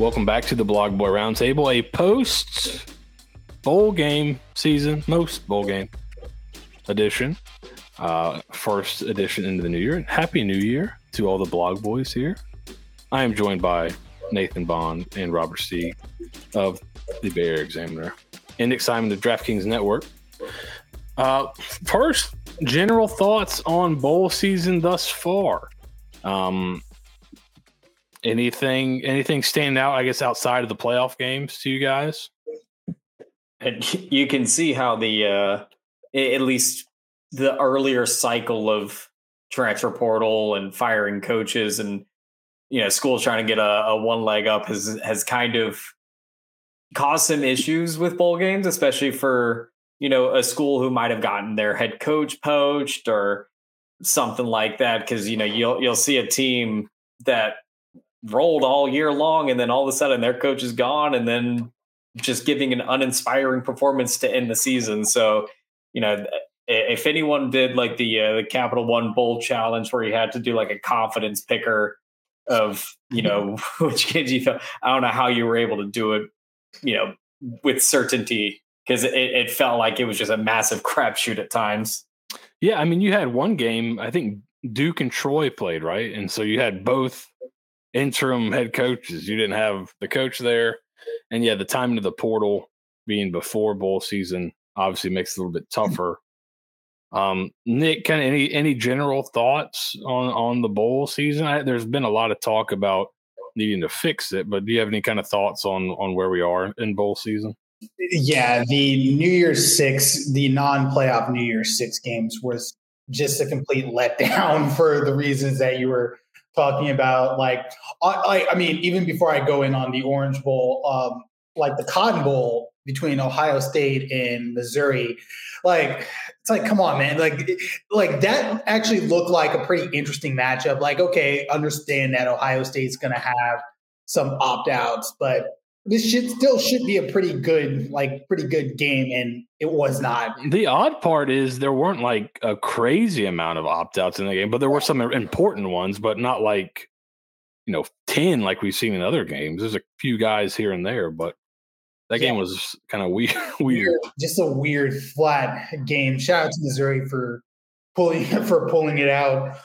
Welcome back to the Blog Boy Roundtable, a post bowl game season, most bowl game edition, uh, first edition into the new year. Happy New Year to all the Blog Boys here. I am joined by Nathan Bond and Robert C. of the Bay Area Examiner, and Nick Simon of DraftKings Network. Uh, first, general thoughts on bowl season thus far. Um, anything, anything stand out? I guess outside of the playoff games to you guys. And you can see how the uh, at least the earlier cycle of transfer portal and firing coaches and you know schools trying to get a, a one leg up has has kind of caused some issues with bowl games, especially for you know a school who might have gotten their head coach poached or something like that. Because you know you'll you'll see a team that rolled all year long and then all of a sudden their coach is gone and then just giving an uninspiring performance to end the season. So you know if anyone did like the uh, the Capital One Bowl challenge where you had to do like a confidence picker of you know which kids you felt, I don't know how you were able to do it, you know, with certainty because it, it felt like it was just a massive crapshoot at times. Yeah, I mean, you had one game. I think Duke and Troy played right, and so you had both interim head coaches. You didn't have the coach there, and yeah, the timing of the portal being before bowl season obviously makes it a little bit tougher. Um, Nick, kind of any any general thoughts on on the bowl season? I, there's been a lot of talk about needing to fix it, but do you have any kind of thoughts on on where we are in bowl season? Yeah, the New Year's Six, the non-playoff New Year's Six games was just a complete letdown for the reasons that you were talking about. Like, I, I mean, even before I go in on the Orange Bowl, um, like the Cotton Bowl between Ohio State and Missouri, like it's like come on man like like that actually looked like a pretty interesting matchup like okay understand that ohio state's going to have some opt-outs but this should still should be a pretty good like pretty good game and it was not the odd part is there weren't like a crazy amount of opt-outs in the game but there were some important ones but not like you know 10 like we've seen in other games there's a few guys here and there but that yeah. game was kind of weird, weird. Just a weird flat game. Shout out to Missouri for pulling for pulling it out.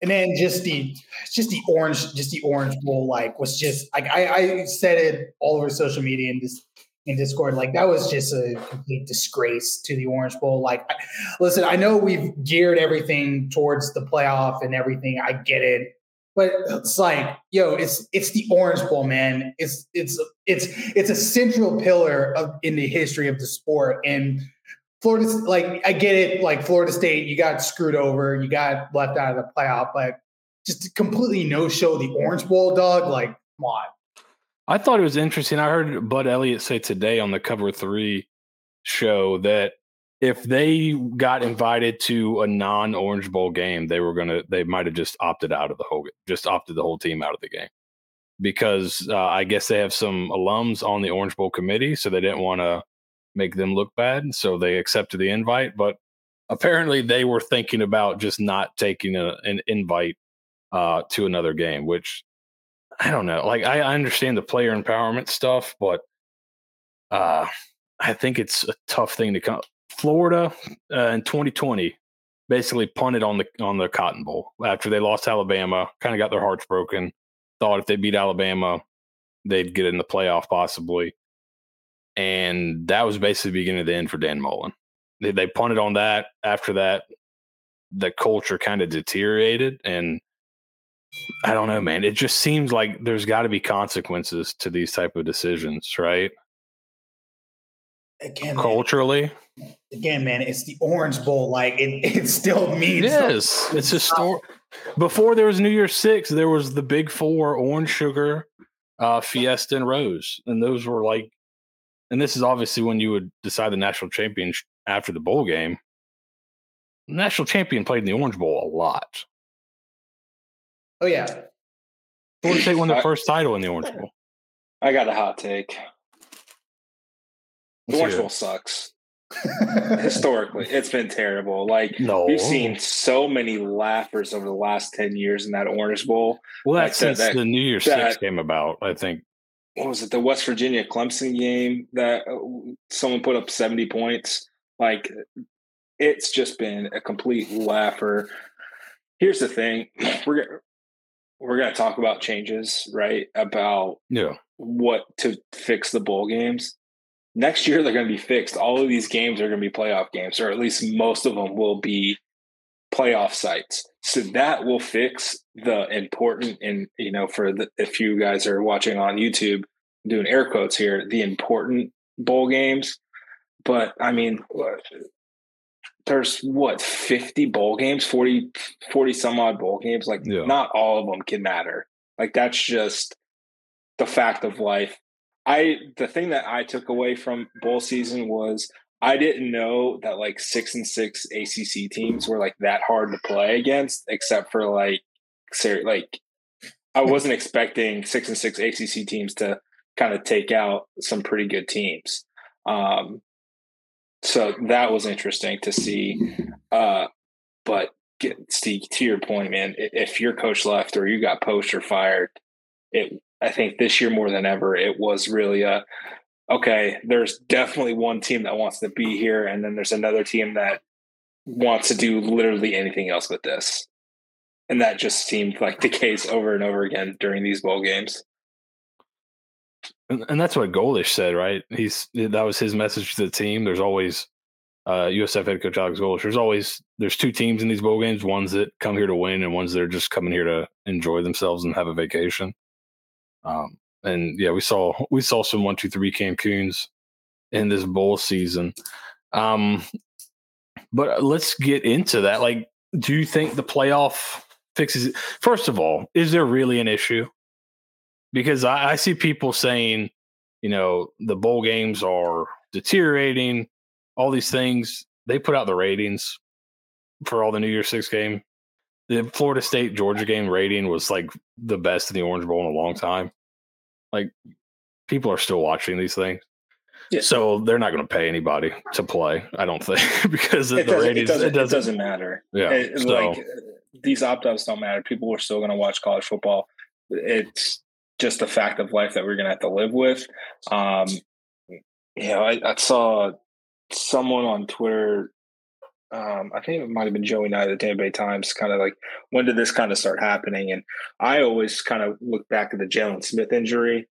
And then just the just the orange, just the orange bowl, like was just like I, I said it all over social media and this in Discord, like that was just a complete disgrace to the Orange Bowl. Like, listen, I know we've geared everything towards the playoff and everything. I get it. But it's like, yo, it's it's the Orange Bowl, man. It's it's it's it's a central pillar of in the history of the sport. And Florida, like, I get it. Like Florida State, you got screwed over, you got left out of the playoff, but just completely no show the Orange Bowl, dog. Like, come on. I thought it was interesting. I heard Bud Elliott say today on the Cover Three show that if they got invited to a non Orange Bowl game, they were gonna they might have just opted out of the whole just opted the whole team out of the game because uh, I guess they have some alums on the Orange Bowl committee, so they didn't want to make them look bad, so they accepted the invite. But apparently, they were thinking about just not taking a, an invite uh, to another game, which I don't know. Like I, I understand the player empowerment stuff, but uh, I think it's a tough thing to come Florida uh, in 2020 basically punted on the on the Cotton Bowl after they lost Alabama. Kind of got their hearts broken. Thought if they beat Alabama, they'd get in the playoff possibly. And that was basically the beginning of the end for Dan Mullen. They, they punted on that. After that, the culture kind of deteriorated, and I don't know, man. It just seems like there's got to be consequences to these type of decisions, right? Again, culturally. Man again, man, it's the Orange Bowl. Like it, it still means yes. It's a story. Before there was New Year's Six, there was the Big Four: Orange Sugar, uh, Fiesta, and Rose, and those were like. And this is obviously when you would decide the national champion after the bowl game. The national champion played in the Orange Bowl a lot. Oh yeah. Florida State won their first title in the Orange Bowl. I got a hot take. The Orange Bowl sucks. historically it's been terrible like no. we've seen so many laughers over the last 10 years in that orange bowl well that's like since that, the new year's that, six came about i think what was it the West Virginia Clemson game that uh, someone put up 70 points? Like it's just been a complete laugher. Here's the thing we're we're going to talk about changes right about yeah. what to fix the bowl games. Next year they're going to be fixed. All of these games are going to be playoff games or at least most of them will be playoff sites. So that will fix the important and you know for the if you guys are watching on youtube doing air quotes here the important bowl games. But i mean there's what 50 bowl games? 40 40 some odd bowl games? Like yeah. not all of them can matter. Like that's just the fact of life. I the thing that i took away from bowl season was I didn't know that like six and six ACC teams were like that hard to play against, except for like, like I wasn't expecting six and six ACC teams to kind of take out some pretty good teams. Um, so that was interesting to see. Uh, but get, Steeg, to your point, man, if your coach left or you got poached or fired, it I think this year more than ever, it was really a okay, there's definitely one team that wants to be here, and then there's another team that wants to do literally anything else with this. And that just seemed like the case over and over again during these bowl games. And, and that's what Golesh said, right? He's that was his message to the team. There's always uh, USF head coach Alex Golesh. There's always there's two teams in these bowl games. Ones that come here to win, and ones that are just coming here to enjoy themselves and have a vacation. Um, and yeah, we saw we saw some one two three Cancuns in this bowl season. Um, but let's get into that. Like, do you think the playoff fixes it? First of all, is there really an issue? Because I, I see people saying, you know, the bowl games are deteriorating, all these things. They put out the ratings for all the New Year's Six game. The Florida State Georgia game rating was like the best in the Orange Bowl in a long time. Like people are still watching these things. Yeah. So they're not going to pay anybody to play, I don't think, because it, the ratings, it, doesn't, it, doesn't, it doesn't matter. Yeah, it, so. like these opt outs don't matter. People are still going to watch college football. It's just a fact of life that we're going to have to live with. Um, you know, I, I saw someone on Twitter um, I think it might have been Joey Knight at the Tampa Bay Times, kind of like, when did this kind of start happening? And I always kind of look back at the Jaylon Smith injury,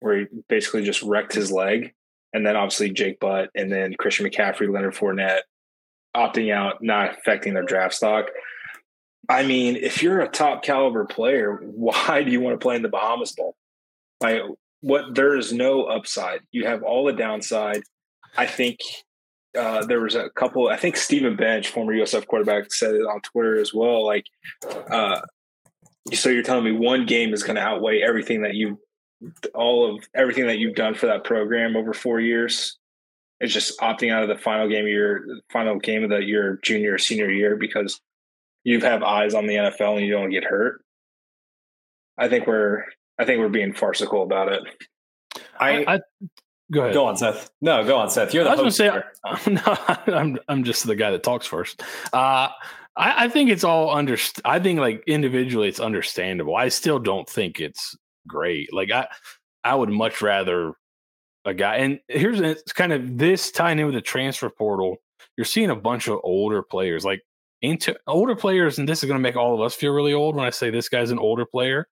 where he basically just wrecked his leg. And then obviously Jake Butt and then Christian McCaffrey, Leonard Fournette opting out, not affecting their draft stock. I mean, if you're a top caliber player, why do you want to play in the Bahamas Bowl? Like, what there is no upside. You have all the downside. I think uh, there was a couple. I think Stephen Bench, former USF quarterback, said it on Twitter as well. Like, uh, so you're telling me one game is going to outweigh everything that you, all of everything that you've done for that program over four years. It's just opting out of the final game of your final game of the your junior or senior year because you have eyes on the NFL and you don't get hurt. I think we're I think we're being farcical about it. I, I Go ahead. Go on, Seth. No, go on, Seth. You're the I was host. Say, no, I'm I'm just the guy that talks first. Uh, I, I think it's all under. I think like individually, it's understandable. I still don't think it's great. Like I, I would much rather a guy. And here's it's kind of this tying in with the transfer portal. You're seeing a bunch of older players, like into older players, and this is going to make all of us feel really old when I say this guy's an older player.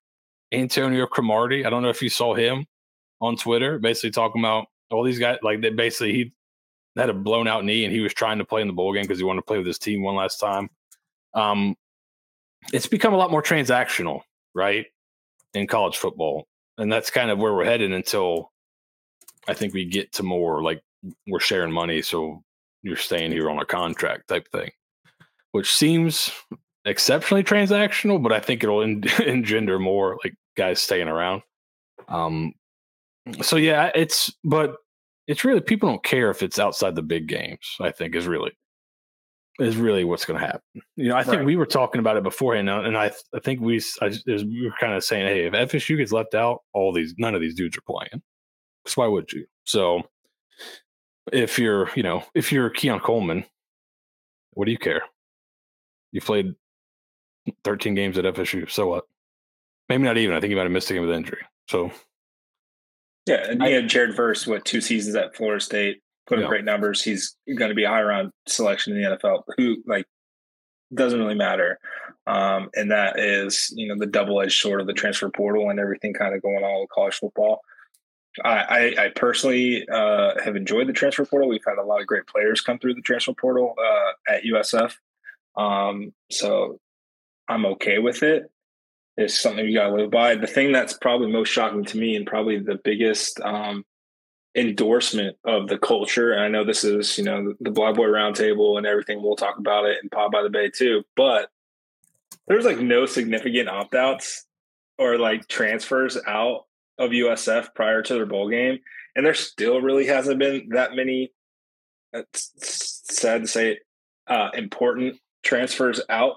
Antonio Cromartie. I don't know if you saw him on Twitter, basically talking about all these guys. Like they basically he had a blown out knee and he was trying to play in the bowl game because he wanted to play with his team one last time. Um, it's become a lot more transactional, right, in college football, and that's kind of where we're headed until I think we get to more like we're sharing money, so you're staying here on a contract type thing, which seems exceptionally transactional, but I think it'll en- engender more like guys staying around. Um, so yeah, it's but it's really people don't care if it's outside the big games. I think is really is really what's going to happen. You know, I think right. we were talking about it beforehand, uh, and I I think we I, we were kind of saying, hey, if FSU gets left out, all these none of these dudes are playing. Because why would you? So if you're you know if you're Keon Coleman, what do you care? You played 13 games at FSU, so what? Maybe not even. I think you might have missed a game with injury. So Yeah, and you know, Jared Verse, what two seasons at Florida State, put up Yeah. great numbers. He's going to be a high round selection in the NFL. Who like doesn't really matter, um, and that is you know the double edged sword of the transfer portal and everything kind of going on with college football. I, I, I personally uh, have enjoyed the transfer portal. We've had a lot of great players come through the transfer portal uh, at USF, um, so I'm okay with it. It's something you got to live by. The thing that's probably most shocking to me, and probably the biggest um, endorsement of the culture. And I know this is, you know, the, the Blog Boy Roundtable and everything. We'll talk about it in Pod by the Bay too. But there's like no significant opt outs or like transfers out of USF prior to their bowl game. And there still really hasn't been that many, it's sad to say, uh, important transfers out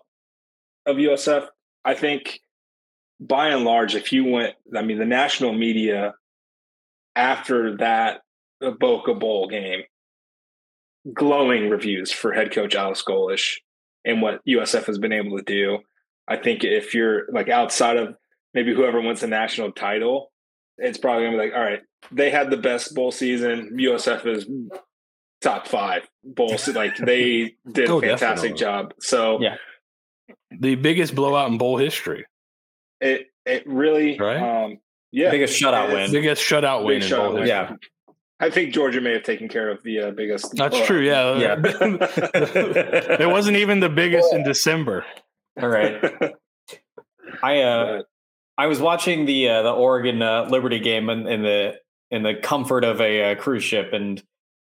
of USF. I think by and large, if you went, I mean, the national media after that Boca Bowl game, glowing reviews for head coach Alex Golesh and what USF has been able to do. I think if you're like outside of maybe whoever wins the national title, it's probably gonna be like, all right, they had the best bowl season. USF is top five bowl. se- Like they did a Oh, fantastic definitely. job. So Yeah. The biggest blowout in bowl history. It it really, Right? um, yeah, Biggest shutout win. Biggest shutout win Big shutout win. Yeah. I think Georgia may have taken care of the uh, biggest. That's blowout. true. Yeah. Yeah. it wasn't even the biggest in December. All right. I uh I was watching the uh, the Oregon uh, Liberty game in, in the in the comfort of a uh, cruise ship and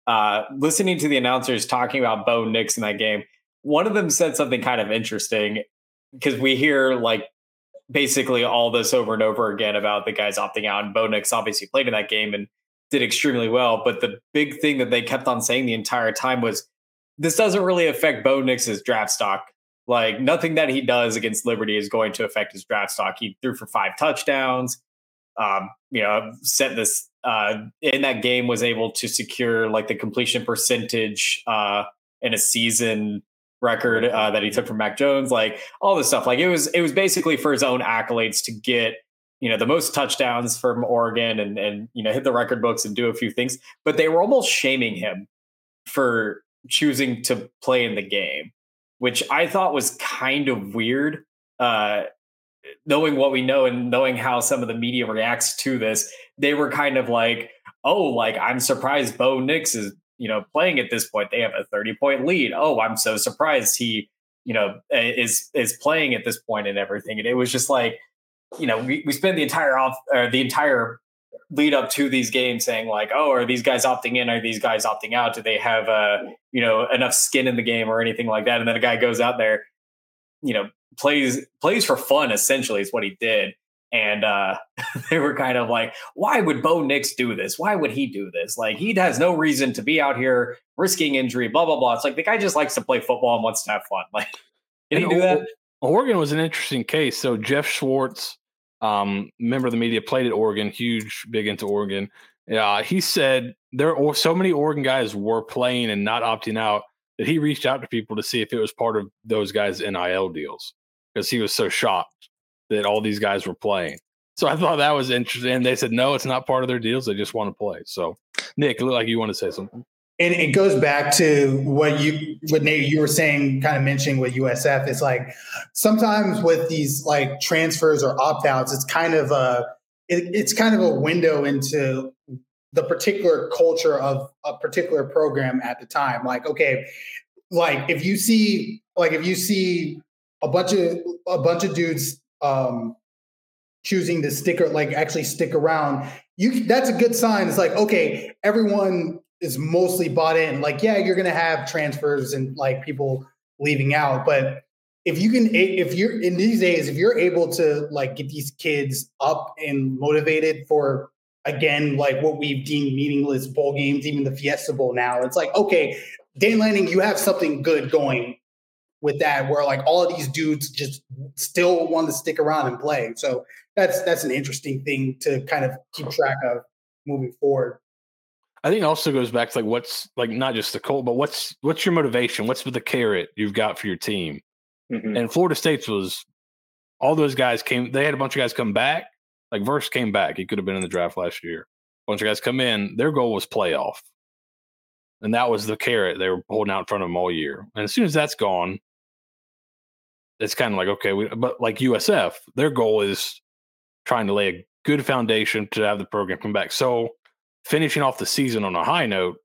uh, listening to the announcers talking about Bo Nix in that game. One of them said something kind of interesting because we hear like basically all this over and over again about the guys opting out, and Bo Nix obviously played in that game and did extremely well. But the big thing that they kept on saying the entire time was this doesn't really affect Bo Nix's draft stock. Like nothing that he does against Liberty is going to affect his draft stock. He threw for five touchdowns. Um, you know, set this uh, in that game was able to secure like the completion percentage uh, in a season record uh, that he took from Mac Jones. Like all this stuff. Like it was it was basically for his own accolades to get you know the most touchdowns from Oregon and and you know hit the record books and do a few things. But they were almost shaming him for choosing to play in the game which I thought was kind of weird. Uh, knowing what we know and knowing how some of the media reacts to this, they were kind of like, "Oh, like I'm surprised Bo Nix is you know playing at this point. They have a 30 point lead. Oh, I'm so surprised he you know is is playing at this point and everything." And it was just like, you know, we we spent the entire off or the entire lead up to these games saying like, "Oh, are these guys opting in? Are these guys opting out? Do they have uh you know enough skin in the game or anything like that?" And then a guy goes out there, you know, plays plays for fun. Essentially, is what he did. And uh, they were kind of like, "Why would Bo Nix do this? Why would he do this? Like, he has no reason to be out here risking injury." Blah blah blah. It's like the guy just likes to play football and wants to have fun. Like, can he do that? Oregon was an interesting case. So Jeff Schwartz, um, member of the media, played at Oregon, huge, big into Oregon. Uh, he said there are so many Oregon guys were playing and not opting out that he reached out to people to see if it was part of those guys' NIL deals because he was so shocked that all these guys were playing. So I thought that was interesting. And they said, no, it's not part of their deals. They just want to play. So, Nick, it looked like you want to say something. And it goes back to what you what Nate you were saying, kind of mentioning with USF. It's like sometimes with these like transfers or opt outs, it's kind of a it, it's kind of a window into the particular culture of a particular program at the time. Like, okay, like if you see like if you see a bunch of a bunch of dudes um choosing to stick or like actually stick around, you that's a good sign. It's like, okay, everyone is mostly bought in. Like, yeah, you're gonna have transfers and like people leaving out, but if you can if you're in these days, if you're able to like get these kids up and motivated for again, like what we've deemed meaningless bowl games, even the Fiesta Bowl now, it's like, okay, Dan Lanning, you have something good going with that where like all of these dudes just still want to stick around and play. So that's that's an interesting thing to kind of keep track of moving forward. I think it also goes back to like what's like not just the Colt, but what's what's your motivation? What's the carrot you've got for your team? Mhm. And Florida State's was all those guys came. They had a bunch of guys come back. Like Verse came back. He could have been in the draft last year. A bunch of guys come in. Their goal was playoff, and that was the carrot they were holding out in front of them all year. And as soon as that's gone, it's kind of like okay, we, but like USF, their goal is trying to lay a good foundation to have the program come back. So finishing off the season on a high note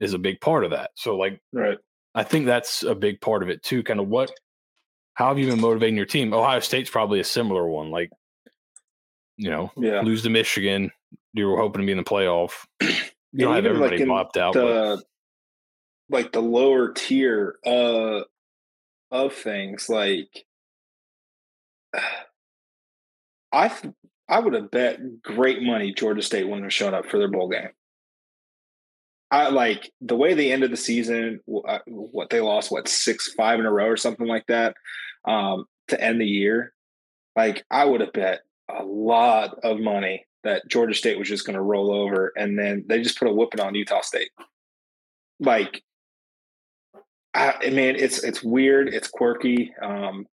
is a big part of that. So like, right. I think that's a big part of it too. Kind of what, how have you been motivating your team? Ohio State's probably a similar one. Like, you know, Yeah. lose to Michigan, you were hoping to be in the playoff. You don't have even, like, everybody popped out. but like the lower tier uh of things like I th- I would have bet great money Georgia State wouldn't have shown up for their bowl game. I like the way they ended the season. uh, What they lost, what six, five in a row or something like that, um, to end the year. Like I would have bet a lot of money that Georgia State was just going to roll over, and then they just put a whooping on Utah State. Like, I, I mean, it's it's weird, it's quirky. Um,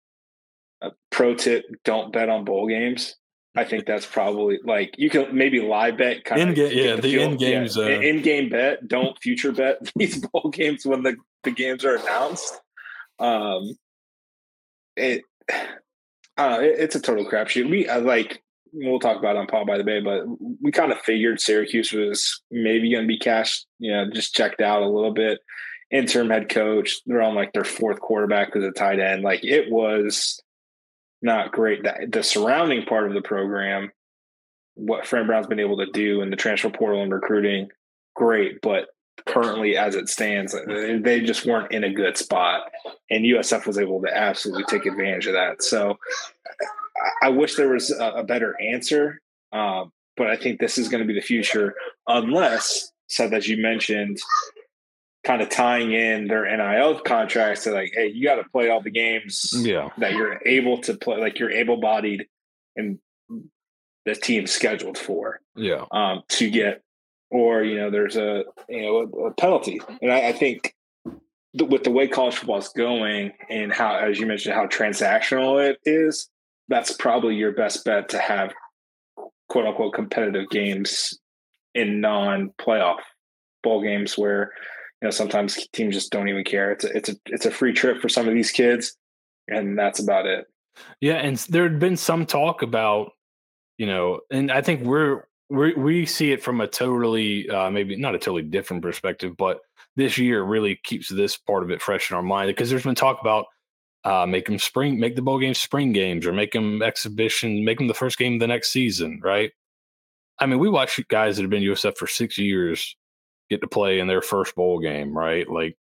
a pro tip: don't bet on bowl games. I think that's probably like you can maybe live bet kind In-ga- of yeah, the in-games, uh, in game bet. Don't future bet these bowl games when the the games are announced. Um, it, uh, it it's a total crapshoot. We I like we'll talk about it on Pod by the Bay, but we kind of figured Syracuse was maybe going to be cashed. You know, just checked out a little bit. Interim head coach. They're on like their fourth quarterback as a tight end. Like it was not great. The, the surrounding part of the program, what Fran Brown's been able to do in the transfer portal and recruiting, great. But currently, as it stands, they- they just weren't in a good spot, and USF was able to absolutely take advantage of that. So, I- wish there was a, a better answer, um, but I think this is going to be the future, unless, Seth, as you mentioned, kind of tying in their NIL contracts to like, hey, you got to play all the games yeah, that you're able to play, like you're able bodied and the team's scheduled for yeah, um, to get, or, you know, there's a, you know, a, a penalty. And I, I think th- with the way college football is going and how, as you mentioned, how transactional it is, that's probably your best bet to have quote unquote competitive games in non playoff bowl games where, you know, sometimes teams just don't even care. It's a, it's a, it's a free trip for some of these kids and that's about it. yeah. And there had been some talk about, you know, and I think we're we we see it from a totally uh, maybe not a totally different perspective, but this year really keeps this part of it fresh in our mind because there's been talk about uh, make them spring, make the bowl games spring games, or make them exhibition, make them the first game of the next season, right? I mean, we watch guys that have been USF for six years get to play in their first bowl game, right? Like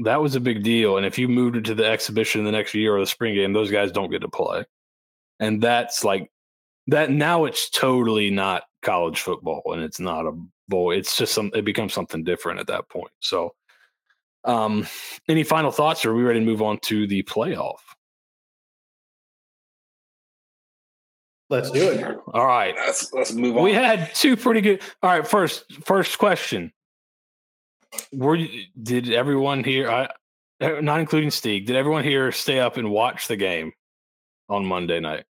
that was a big deal. And if you moved it to the exhibition the next year or the spring game, those guys don't get to play. And that's like that now it's totally not college football and it's not a bowl. It's just some it becomes something different at that point. So um any final thoughts or are we ready to move on to the playoff? Let's do it. All right. Let's let's move on. We had two pretty good. All right, first first question. Were you, did everyone here? I, uh, not including Steeg. Did everyone here stay up and watch the game on Monday night?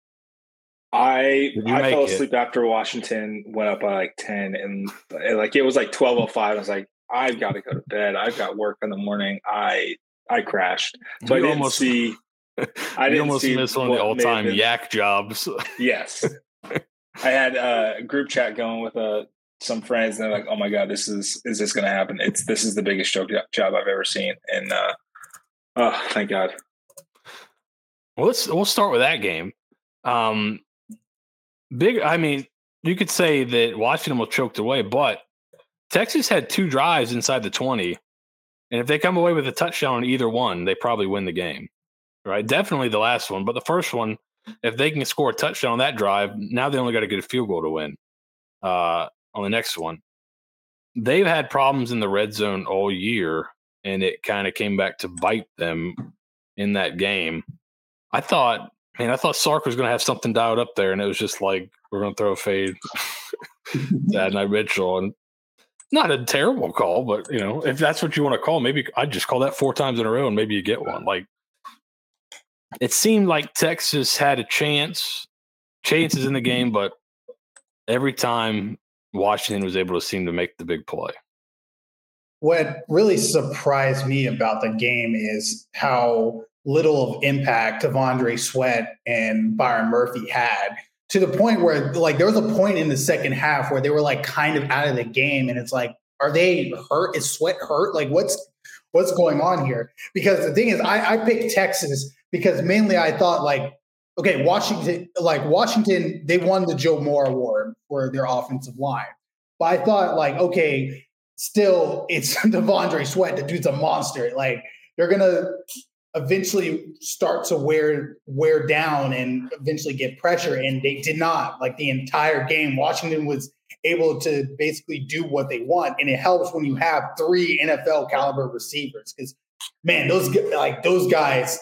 I I make fell it? asleep after Washington went up by like ten, and like it was like twelve oh five. I was like, I've got to go to bed. I've got work in the morning. I I crashed, so I You didn't almost- see. I didn't almost see missed one of the all time yak jobs. Yes, I had a group chat going with uh, some friends, and they're like, "Oh my god, this is is this going to happen? It's this is the biggest joke job I've ever seen." And uh, oh, thank God. Well, let's we'll start with that game. Um, big. I mean, you could say that Washington was choked away, but Texas had two drives inside the twenty, and if they come away with a touchdown on either one, they probably win the game. Right? Definitely the last one, but the first one, if they can score a touchdown on that drive, now they only got to get a field goal to win. Uh, on the next one, they've had problems in the red zone all year, and it kind of came back to bite them in that game. I thought, man, I thought Sark was going to have something dialed up there, and it was just like we're going to throw a fade to Adonai Mitchell, and not a terrible call, but you know, if that's what you want to call, maybe I'd just call that four times in a row, and maybe you get one. Like it seemed like Texas had a chance, chances in the game, but every time Washington was able to seem to make the big play. What really surprised me about the game is how little of impact T'Vondre Sweat and Byron Murphy had to the point where like there was a point in the second half where they were like kind of out of the game and it's like are they hurt? Is sweat hurt? Like what's what's going on here? Because the thing is i i picked texas because mainly i thought like okay washington like washington they won the joe moore award for their offensive line. But i thought like okay still it's T'Vondre Sweat the dude's a monster. Like they're gonna eventually start to wear wear down and eventually get pressure and they did not. Like the entire game washington was able to basically do what they want and it helps when you have three nfl caliber receivers because man those like those guys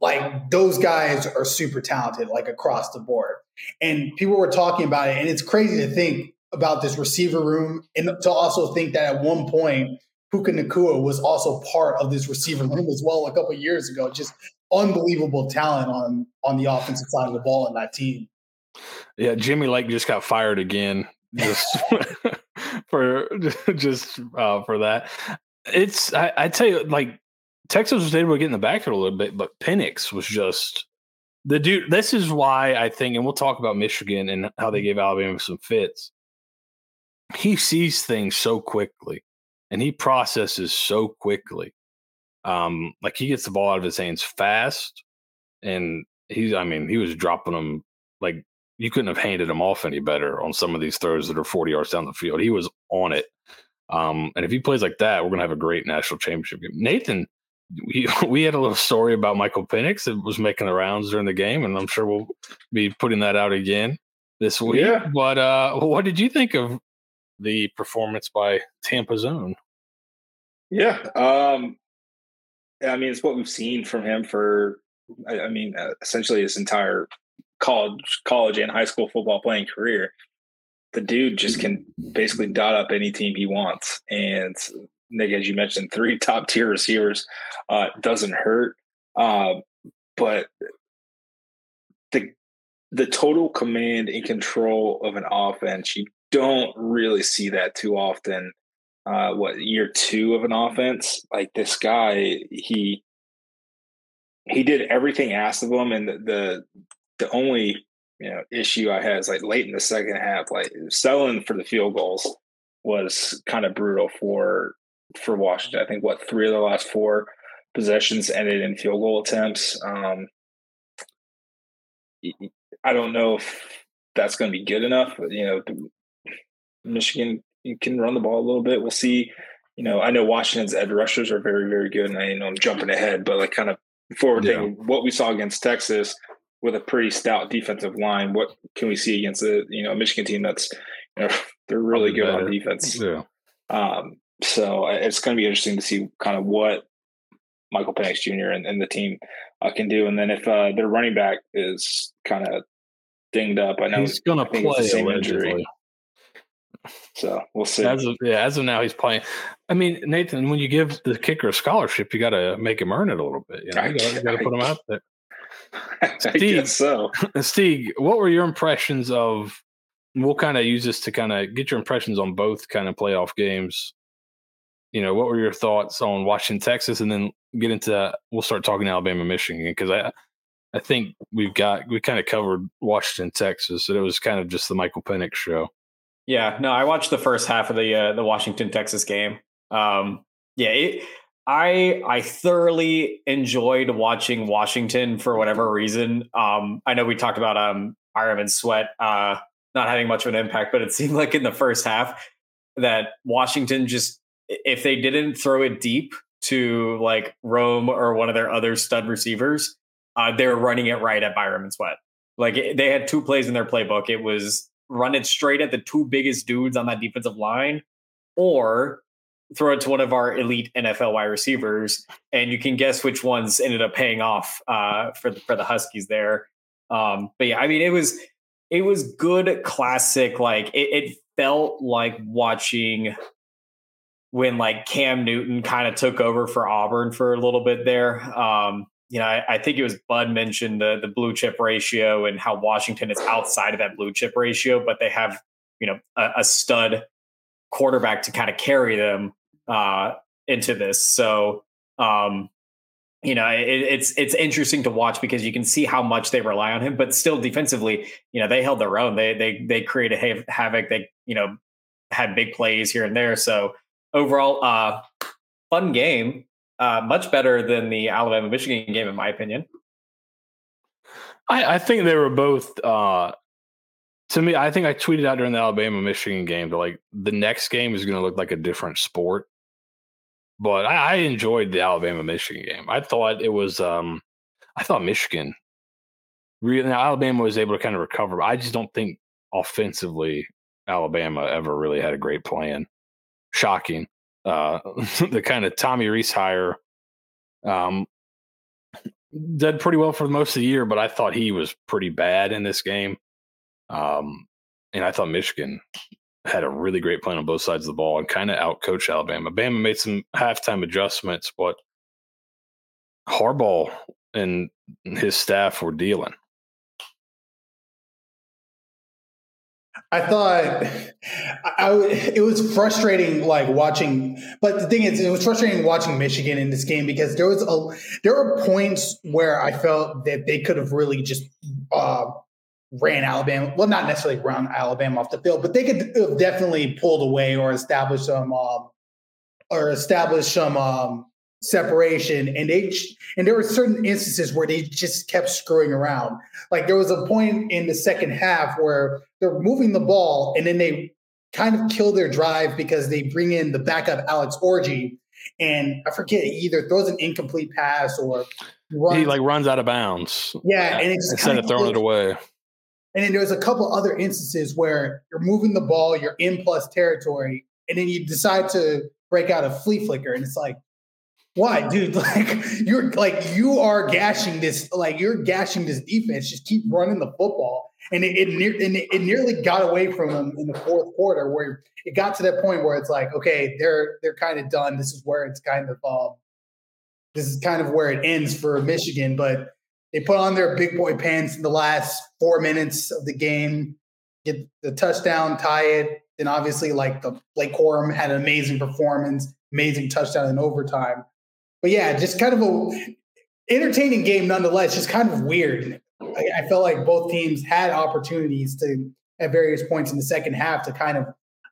like those guys are super talented like across the board and people were talking about it and it's crazy to think about this receiver room and to also think that at one point Puka Nacua was also part of this receiver room as well a couple years ago. Just unbelievable talent on on the offensive side of the ball in that team. Yeah, Jimmy Lake just got fired again, just for just uh, for that. It's I, I tell you, like Texas was able to get in the backfield a little bit, but Penix was just the dude. This is why I think, and we'll talk about Michigan and how they gave Alabama some fits. He sees things so quickly and he processes so quickly. Um, like he gets the ball out of his hands fast, and he's I mean he was dropping them like you couldn't have handed him off any better on some of these throws that are 40 yards down the field. He was on it. Um, and if he plays like that, we're gonna have a great national championship game. Nathan, we, we had a little story about Michael Penix that was making the rounds during the game, and I'm sure we'll be putting that out again this week. Yeah. But uh, what did you think of the performance by Tampa Zone? Yeah. Um, I mean, it's what we've seen from him for, I, I mean, uh, essentially his entire college, college and high school football playing career. The dude just can basically dot up any team he wants. And Nick, as you mentioned, three top tier receivers uh, doesn't hurt. Uh, but the the total command and control of an offense, you don't really see that too often uh, what year two of an offense. Like this guy, he he did everything asked of him, and the the, the only you know issue I had is like late in the second half, like selling for the field goals was kind of brutal for for Washington. I think what three of the last four possessions ended in field goal attempts. Um, I don't know if that's going to be good enough. You know, Michigan can run the ball a little bit. We'll see. You know, I know Washington's edge rushers are very, very good, and I know I'm jumping ahead, but like kind of forward yeah. thinking, what we saw against Texas with a pretty stout defensive line, what can we see against a you know Michigan team that's you know they're really good better. on defense. Yeah. Um, so it's going to be interesting to see kind of what Michael Penix Jr. and, and the team uh, can do, and then if uh, their running back is kind of dinged up, I know he's going to play the same injury. So we'll see. As of, yeah, as of now, he's playing. I mean, Nathan, when you give the kicker a scholarship, you got to make him earn it a little bit. You, know? you got to put him out there. Steeg, so. Steeg, what were your impressions of? We'll kind of use this to kind of get your impressions on both kind of playoff games. You know, what were your thoughts on Washington, Texas, and then get into we'll start talking Alabama, Michigan because I, I think we've got we kind of covered Washington, Texas, and it was kind of just the Michael Penix show. Yeah, no, I watched the first half of the uh, the Washington Texas game. Um, yeah, it, I I thoroughly enjoyed watching Washington for whatever reason. Um, I know we talked about um Ironman Sweat uh, not having much of an impact, but it seemed like in the first half that Washington just if they didn't throw it deep to like Rome or one of their other stud receivers, uh, they were running it right at Byron and Sweat. Like they had two plays in their playbook. It was run it straight at the two biggest dudes on that defensive line, or throw it to one of our elite NFL wide receivers, and you can guess which ones ended up paying off uh, for the, for the Huskies there. Um, but yeah, I mean, it was it was good, classic. Like it, it felt like watching when like Cam Newton kind of took over for Auburn for a little bit there. Um, you know, I, I, think it was Bud mentioned the the blue chip ratio and how Washington is outside of that blue chip ratio, but they have you know a, a stud quarterback to kind of carry them uh, into this. So um, you know, it, it's it's interesting to watch because you can see how much they rely on him, but still defensively, you know, they held their own. They they they created havoc. They you know had big plays here and there. So overall, uh, fun game. Uh, much better than the Alabama Michigan game, in my opinion. I, I think they were both. Uh, to me, I think I tweeted out during the Alabama Michigan game that like the next game is going to look like a different sport but I, I enjoyed the Alabama Michigan game. I thought it was um I thought Michigan really now Alabama was able to kind of recover. But I just don't think offensively Alabama ever really had a great plan. Shocking. Uh the kind of Tommy Rees hire um did pretty well for most of the year, but I thought he was pretty bad in this game. Um and I thought Michigan had a really great plan on both sides of the ball and kind of outcoached Alabama. Bama made some halftime adjustments, but Harbaugh and his staff were dealing. I thought I, it was frustrating, like watching. But the thing is, it was frustrating watching Michigan in this game because there was a there were points where I felt that they could have really just uh, ran Alabama. Well, not necessarily run Alabama off the field, but they could have definitely pulled away or established some um, or established some um, separation. And they and there were certain instances where they just kept screwing around. Like there was a point in the second half where they're moving the ball and then they kind of kill their drive because they bring in the backup Alex Orji. And I forget either throws an incomplete pass or runs. he like runs out of bounds. Yeah, and it's instead of throwing it away. And then there's a couple other instances where you're moving the ball, you're in plus territory, and then you decide to break out a flea flicker, and it's like, why, dude? Like you're like you are gashing this, like you're gashing this defense. Just keep running the football, and it it, and it, it nearly got away from them in the fourth quarter, where it got to that point where it's like, okay, they're they're kind of done. This is where it's kind of um, this is kind of where it ends for Michigan, but they put on their big boy pants in the last four minutes of the game, get the touchdown, tie it. Then obviously, like the Blake Corum had an amazing performance, amazing touchdown in overtime. But yeah, just kind of a entertaining game nonetheless. Just kind of weird. I, I felt like both teams had opportunities to at various points in the second half to kind of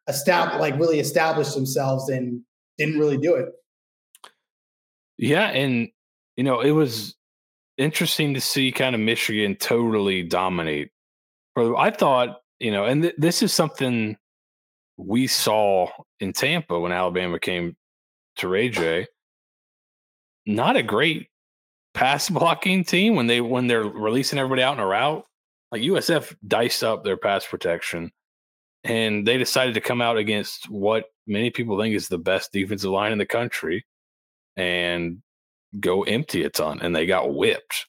establish, like really establish themselves, and didn't really do it. Yeah, and you know it was interesting to see kind of Michigan totally dominate. I thought, you know, and th- this is something we saw in Tampa when Alabama came to Ray J. Not a great pass blocking team when they when they're releasing everybody out in a route. Like USF diced up their pass protection, and they decided to come out against what many people think is the best defensive line in the country, and go empty a ton, and they got whipped.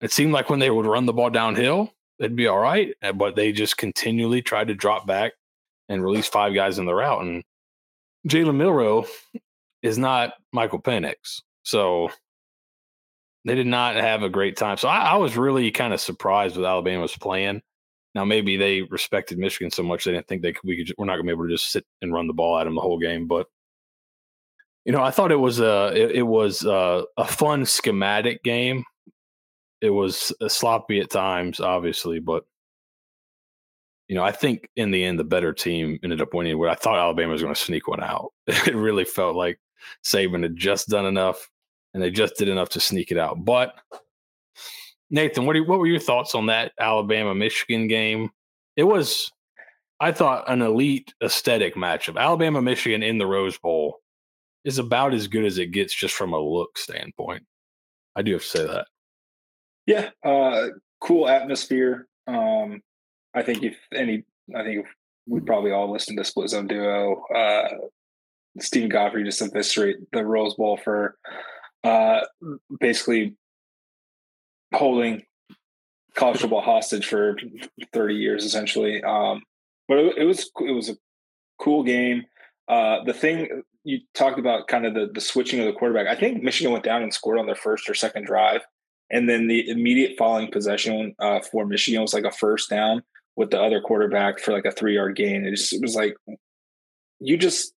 It seemed like when they would run the ball downhill, they'd be all right, eh, but they just continually tried to drop back and release five guys in the route. And Jalen Milroe is not Michael Penix, so they did not have a great time. So I, I was really kind of surprised with Alabama's plan. Now maybe they respected Michigan so much they didn't think they could, we could. We're not going to be able to just sit and run the ball at them the whole game, but you know, I thought it was a it, it was a, a, fun schematic game. It was uh, sloppy at times, obviously, but you know, I think in the end the better team ended up winning. Where I thought Alabama was going to sneak one out. It really felt like Saban had just done enough, and they just did enough to sneak it out. But Nathan, what you, what were your thoughts on that Alabama Michigan game? It was, I thought, an elite aesthetic matchup. Alabama Michigan in the Rose Bowl is about as good as it gets just from a look standpoint. I do have to say that. Yeah, uh, cool atmosphere. Um, I think if any, I think we probably all listen to Split Zone Duo. Uh, Steven Godfrey just eviscerate the Rose Bowl for uh, basically holding college football hostage for 30 years, essentially. Um, but it, it was it was a cool game. Uh, the thing you talked about kind of the, the switching of the quarterback. I think Michigan went down and scored on their first or second drive. And then the immediate following possession uh, for Michigan was like a first down with the other quarterback for like a three yard gain. It, just, it was like you just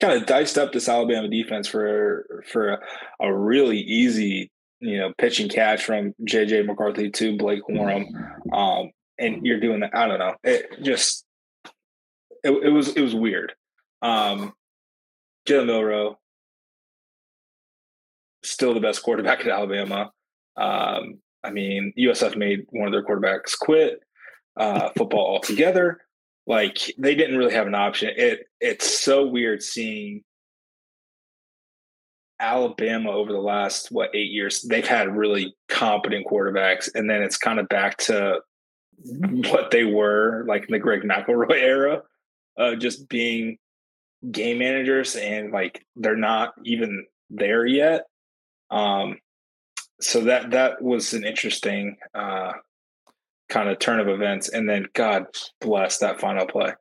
kind of diced up this Alabama defense for for a, a really easy you know pitch and catch from JJ McCarthy to Blake Corum, um, and you're doing that. I don't know. It just it, it was it was weird. Um, Jalen Milroe, still the best quarterback at Alabama. Um, I mean, USF made one of their quarterbacks quit uh, football altogether. Like they didn't really have an option. It it's so weird seeing Alabama over the last what eight years. They've had really competent quarterbacks, and then it's kind of back to what they were like in the Greg McElroy era of just being game managers, and like they're not even there yet. Um, so that that was an interesting uh, kind of turn of events, and then God bless that final play.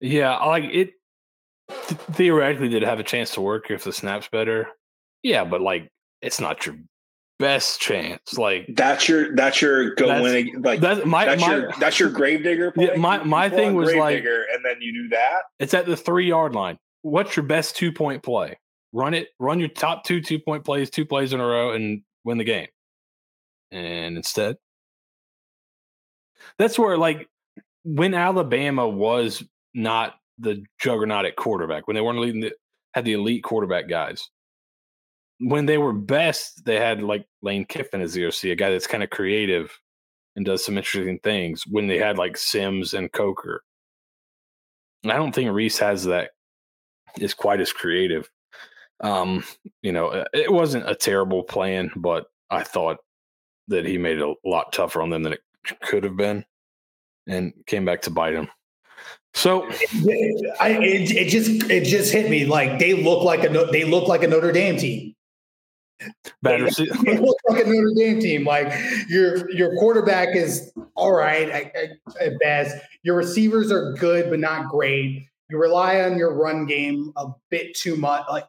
Yeah, like it th- theoretically did have a chance to work if the snap's better. Yeah, but like it's not your best chance. Like that's your that's your go That's- winning like that's my that's my. your that's your gravedigger play. Yeah, my- my you thing was like- and then you do that. It's at the three yard line. What's your best two point play? Run it. Run your top two two point plays, two plays in a row, and win the game. And instead, that's where like when Alabama was not the juggernaut at quarterback, when they weren't leading the had the elite quarterback guys. When they were best, they had like Lane Kiffin as the OC, a guy that's kind of creative and does some interesting things. When they had like Sims and Coker, I don't think Rees has that is quite as creative. Um, you know, uh, it wasn't a terrible plan, but I thought that he made it a lot tougher on them than it could have been, and came back to bite him. So I it, it just it just hit me like they look like a No- they look like a Notre Dame team. bad They rece- look like a Notre Dame team. Like your your quarterback is all right at, at, at best. Your receivers are good but not great. You rely on your run game a bit too much. Like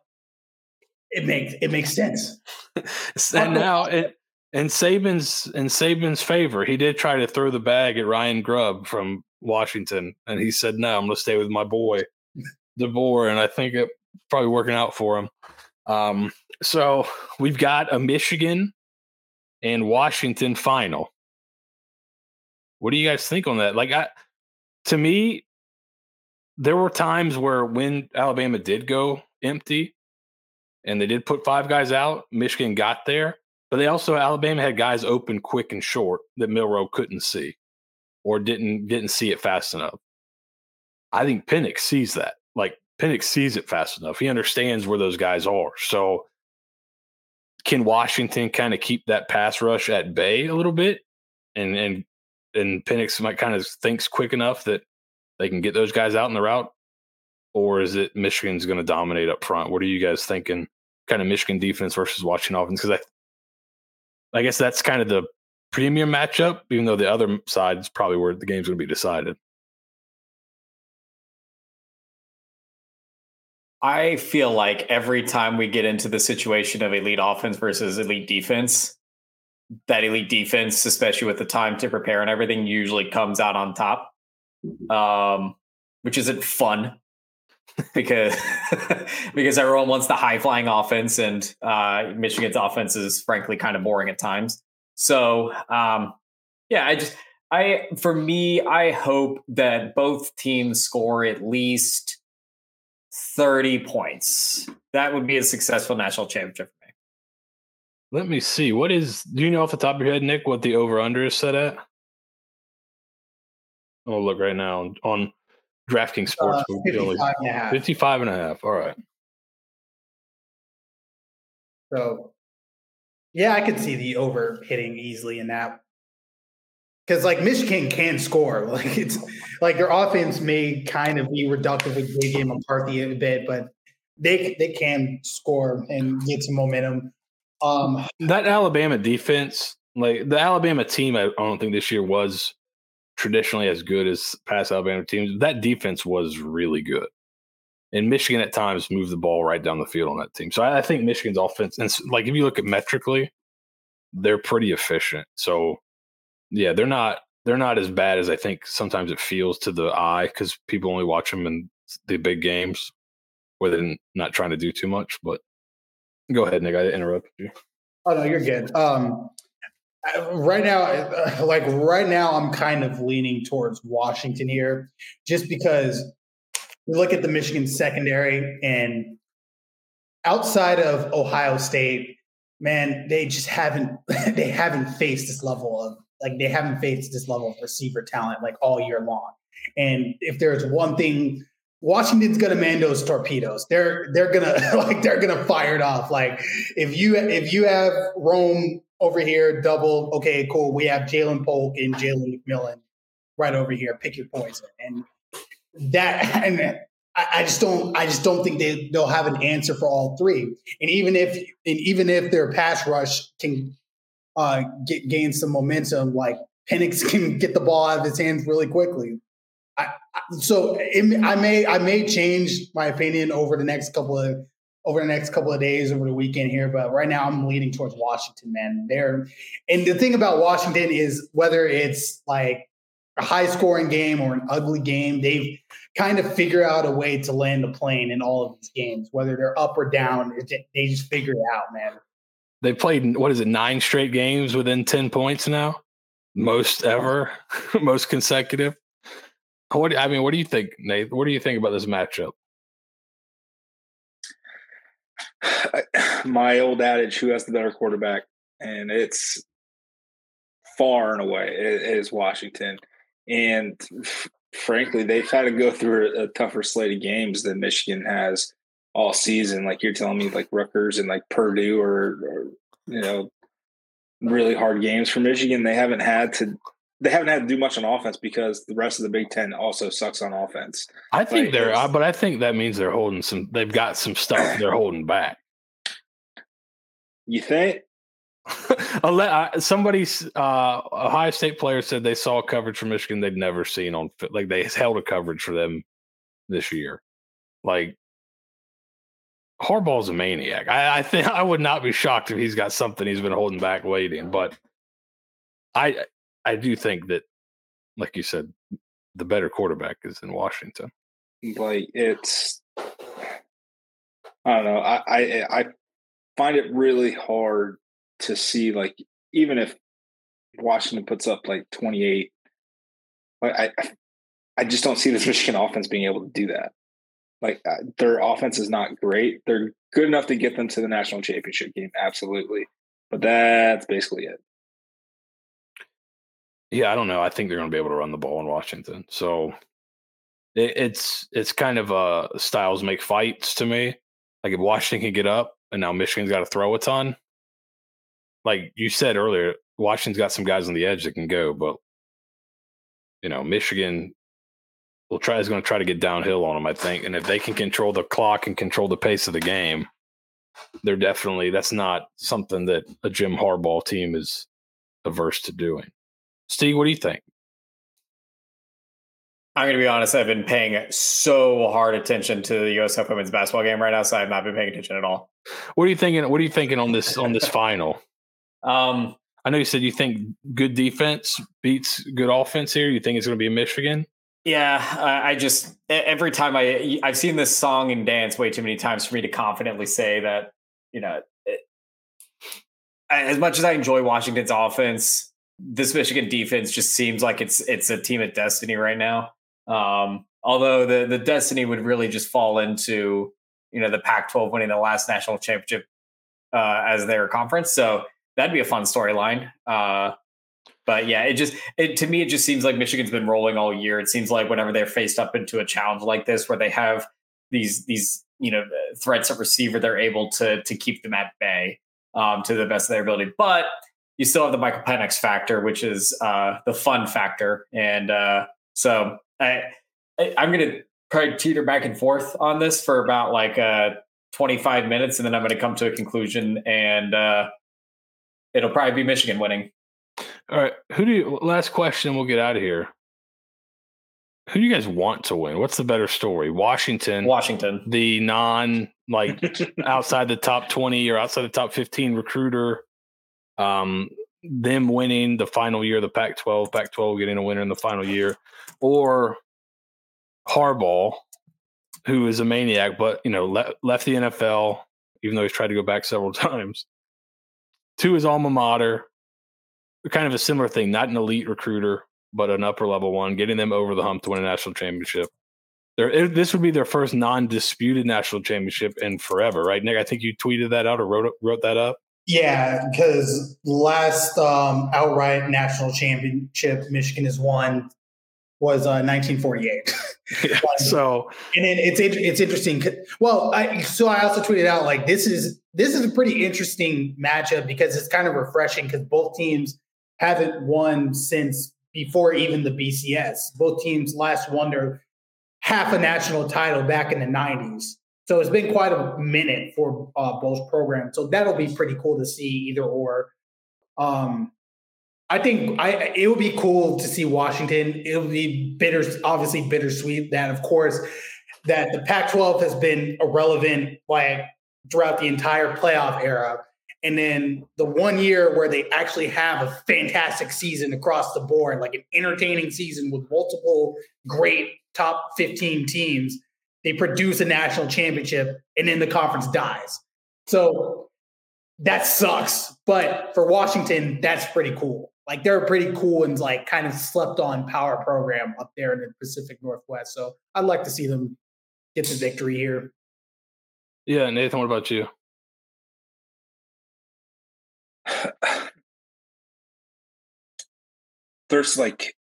it makes it makes sense. and now it in Saban's in Saban's favor, he did try to throw the bag at Ryan Grubb from Washington, and he said, "No, I'm going to stay with my boy DeBoer," and I think it probably working out for him. Um, so we've got a Michigan and Washington final. What do you guys think on that? Like, I to me, there were times where when Alabama did go empty, and they did put five guys out. Michigan got there, but they also Alabama had guys open quick and short that Milroe couldn't see or didn't didn't see it fast enough. I think Penix sees that. Like Penix sees it fast enough. He understands where those guys are. So can Washington kind of keep that pass rush at bay a little bit? And and and Penix might kind of thinks quick enough that they can get those guys out in the route? Or is it Michigan's going to dominate up front? What are you guys thinking? Kind of Michigan defense versus Washington offense? Because I, guess that's kind of the premium matchup, even though the other side is probably where the game's going to be decided. I feel like every time we get into the situation of elite offense versus elite defense, that elite defense, especially with the time to prepare and everything, usually comes out on top, um, which isn't fun because because everyone wants the high flying offense, and uh, Michigan's offense is frankly kind of boring at times. So um, yeah, I just I for me, I hope that both teams score at least 30 points. That would be a successful national championship for me. Let me see. What is, do you know off the top of your head, Nick, what the over under is set at? I'll look right now on DraftKings Sports. Uh, 55 and a half. 55 and a half. All right. So, yeah, I could see the over hitting easily in that. Because like Michigan can score, like it's like their offense may kind of be reductive with JJ McCarthy a bit, but they they can score and get some momentum. Um, That Alabama defense, like the Alabama team, I don't think this year was traditionally as good as past Alabama teams. That defense was really good. And Michigan at times moved the ball right down the field on that team. So I, I think Michigan's offense, and like if you look at metrically, they're pretty efficient. So yeah, they're not they're not as bad as I think sometimes it feels to the eye because people only watch them in the big games where they're not trying to do too much. But go ahead, Nick. I interrupted you. Oh no, you're good. Um, right now, like right now, I'm kind of leaning towards Washington here, just because we look at the Michigan secondary and outside of Ohio State, man, they just haven't they haven't faced this level of like they haven't faced this level of receiver talent like all year long. And if there's one thing Washington's gonna man those torpedoes. They're they're gonna like they're gonna fire it off. Like if you if you have Rome over here double, okay, cool. We have Ja'Lynn Polk and Jalen McMillan right over here. Pick your poison. And that and I, I just don't I just don't think they they'll have an answer for all three. And even if and even if their pass rush can uh, get gain some momentum, like Penix can get the ball out of his hands really quickly. I, I, so it, I may I may change my opinion over the next couple of over the next couple of days over the weekend here, but right now I'm leaning towards Washington. Man, there. And the thing about Washington is whether it's like a high scoring game or an ugly game, they've kind of figure out a way to land the plane in all of these games, whether they're up or down. They just figure it out, man. They played what is it, nine straight games within ten points now, most ever, most consecutive. What I mean, what do you think, Nate? What do you think about this matchup? My old adage: "Who has the better quarterback?" And it's far and away it is Washington. And frankly, they've had to go through a, tougher slate of games than Michigan has all season. Like you're telling me, like Rutgers and like Purdue or you know, really hard games for Michigan. They haven't had to. They haven't had to do much on offense because the rest of the Big Ten also sucks on offense. I think they're, uh, but I think that means they're holding some. They've got some stuff they're holding back. You think? Somebody's uh, Ohio State player said they saw coverage from Michigan they'd never seen on like they held a coverage for them this year. Like Harbaugh's a maniac. I, I think I would not be shocked if he's got something he's been holding back waiting. But I I do think that, like you said, the better quarterback is in Washington. Like it's I don't know. I I, I find it really hard to see like even if Washington puts up like 28 like I I just don't see this Michigan offense being able to do that. Like uh, their offense is not great. They're good enough to get them to the national championship game absolutely. But that's basically it. Yeah, I don't know. I think they're going to be able to run the ball in Washington. So it, it's it's kind of a styles make fights to me. Like if Washington can get up and now Michigan's got to throw a ton, like you said earlier, Washington's got some guys on the edge that can go, but you know, Michigan will try is going to try to get downhill on them, I think. And if they can control the clock and control the pace of the game, they're definitely that's not something that a Jim Harbaugh team is averse to doing. Steeg, what do you think? I'm going to be honest. I've been paying so hard attention to the USF women's basketball game right now, so I've not been paying attention at all. What are you thinking? What are you thinking on this on this final? Um, I know you said you think good defense beats good offense here. You think it's going to be Michigan? Yeah, I just every time I I've seen this song and dance way too many times for me to confidently say that you know it, as much as I enjoy Washington's offense, this Michigan defense just seems like it's it's a team of destiny right now. Um, although the the destiny would really just fall into you know the Pac-12 winning the last national championship uh, as their conference. So that'd be a fun storyline. Uh, but yeah, it just it to me it just seems like Michigan's been rolling all year. It seems like whenever they're faced up into a challenge like this, where they have these these you know threats at receiver, they're able to to keep them at bay um, to the best of their ability. But you still have the Michael Penix factor, which is uh, the fun factor, and uh, so I, I I'm gonna probably teeter back and forth on this for about like uh, 25 minutes, and then I'm going to come to a conclusion and uh, it'll probably be Michigan winning. All right. Who do you, last question, we'll get out of here. Who do you guys want to win? What's the better story? Washington. Washington. The non like outside the top 20 or outside the top 15 recruiter. Um, them winning the final year of the Pac 12, Pac 12 getting a winner in the final year, or Harbaugh, who is a maniac, but you know, le- left the NFL, even though he's tried to go back several times, to his alma mater. Kind of a similar thing, not an elite recruiter, but an upper level one, getting them over the hump to win a national championship. There, this would be their first non-disputed national championship in forever, right, Nick? I think you tweeted that out or wrote wrote that up. Yeah, because last um, outright national championship Michigan has won was uh, 1948. Yeah, so and then it's it's interesting. Well, I so I also tweeted out like this is this is a pretty interesting matchup because it's kind of refreshing because both teams haven't won since before even the BCS. Both teams last won their half a national title back in the 90s. So it's been quite a minute for uh, both programs. So that'll be pretty cool to see either or. Um, I think I it would be cool to see Washington. It would be bitter, obviously bittersweet that, of course, that the Pac-12 has been irrelevant like throughout the entire playoff era. And then the one year where they actually have a fantastic season across the board, like an entertaining season with multiple great top 15 teams, they produce a national championship and then the conference dies. So that sucks. But for Washington, that's pretty cool. Like they're a pretty cool and like kind of slept on power program up there in the Pacific Northwest. So I'd like to see them get the victory here. Yeah, Nathan, what about you? There's like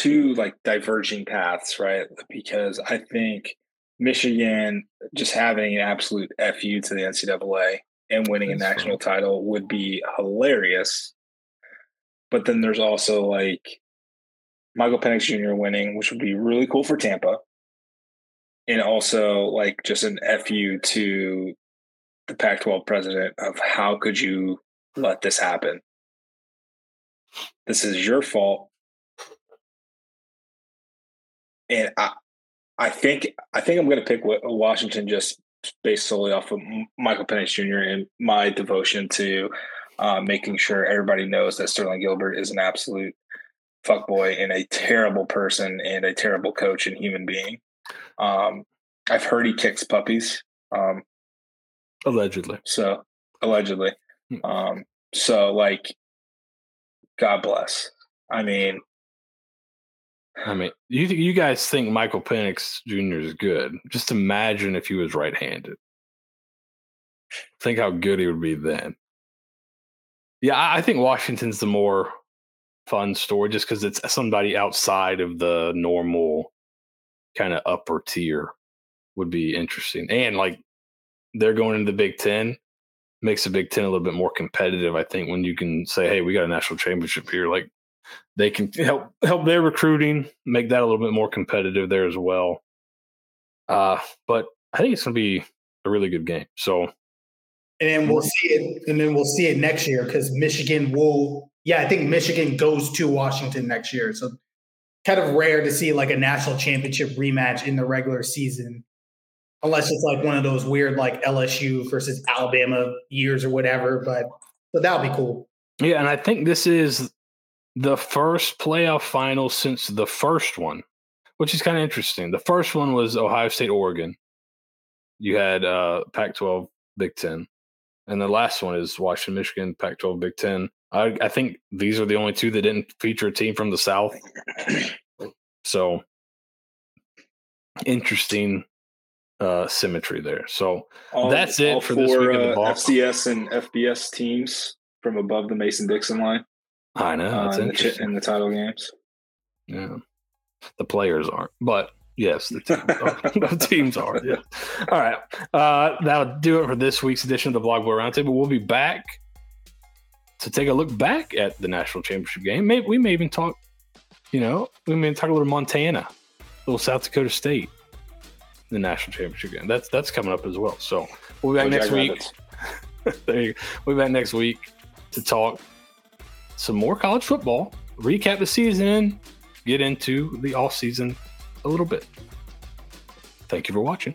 two like diverging paths, right? Because I think Michigan just having an absolute fu to the NCAA and winning That's a national funny. title would be hilarious. But then there's also like Michael Penix Jr. winning, which would be really cool for Tampa. And also like just an FU to the Pac 12 president of how could you let this happen? This is your fault. And I, I think I think I'm going to pick Washington just based solely off of Michael Penix Jr. and my devotion to uh, making sure everybody knows that Sterling Gilbert is an absolute fuckboy and a terrible person and a terrible coach and human being. Um, I've heard he kicks puppies. Um, allegedly. So allegedly. Hmm. Um, so like, God bless. I mean, I mean, you you guys think Michael Penix Jr. is good? Just imagine if he was right-handed. Think how good he would be then. Yeah, I think Washington's the more fun story just because it's somebody outside of the normal kind of upper tier would be interesting. And like they're going into the Big Ten, makes the Big Ten a little bit more competitive. I think when you can say, "Hey, we got a national championship here," like they can help help their recruiting, make that a little bit more competitive there as well. Uh, but I think it's going to be a really good game. So, and then we'll see it, and then we'll see it next year because Michigan will. Yeah, I think Michigan goes to Washington next year. So, kind of rare to see like a national championship rematch in the regular season, unless it's like one of those weird like LSU versus Alabama years or whatever. But so that'll be cool. Yeah, and I think this is the first playoff final since the first one, which is kind of interesting. The first one was Ohio State, Oregon. You had uh, Pac 12, Big Ten. And the last one is Washington, Michigan, Pac 12, Big Ten. I, I think these are the only two that didn't feature a team from the South. So interesting uh, symmetry there. So all, that's it for four, this week of the. Uh, FCS and FBS teams from above the Mason Dixon line. I know it's uh, in, the, in the title games. Yeah, the players aren't, but yes, the teams are. the teams are. Yeah. All right, uh, that'll do it for this week's edition of the Blog Boy Roundtable. We'll be back to take a look back at the national championship game. Maybe we may even talk. You know, we may talk a little Montana, a little South Dakota State, the national championship game. That's that's coming up as well. So we'll be back oh, next week. there you go. We'll be back next week to talk some more college football, recap the season, get into the off season a little bit. Thank you for watching.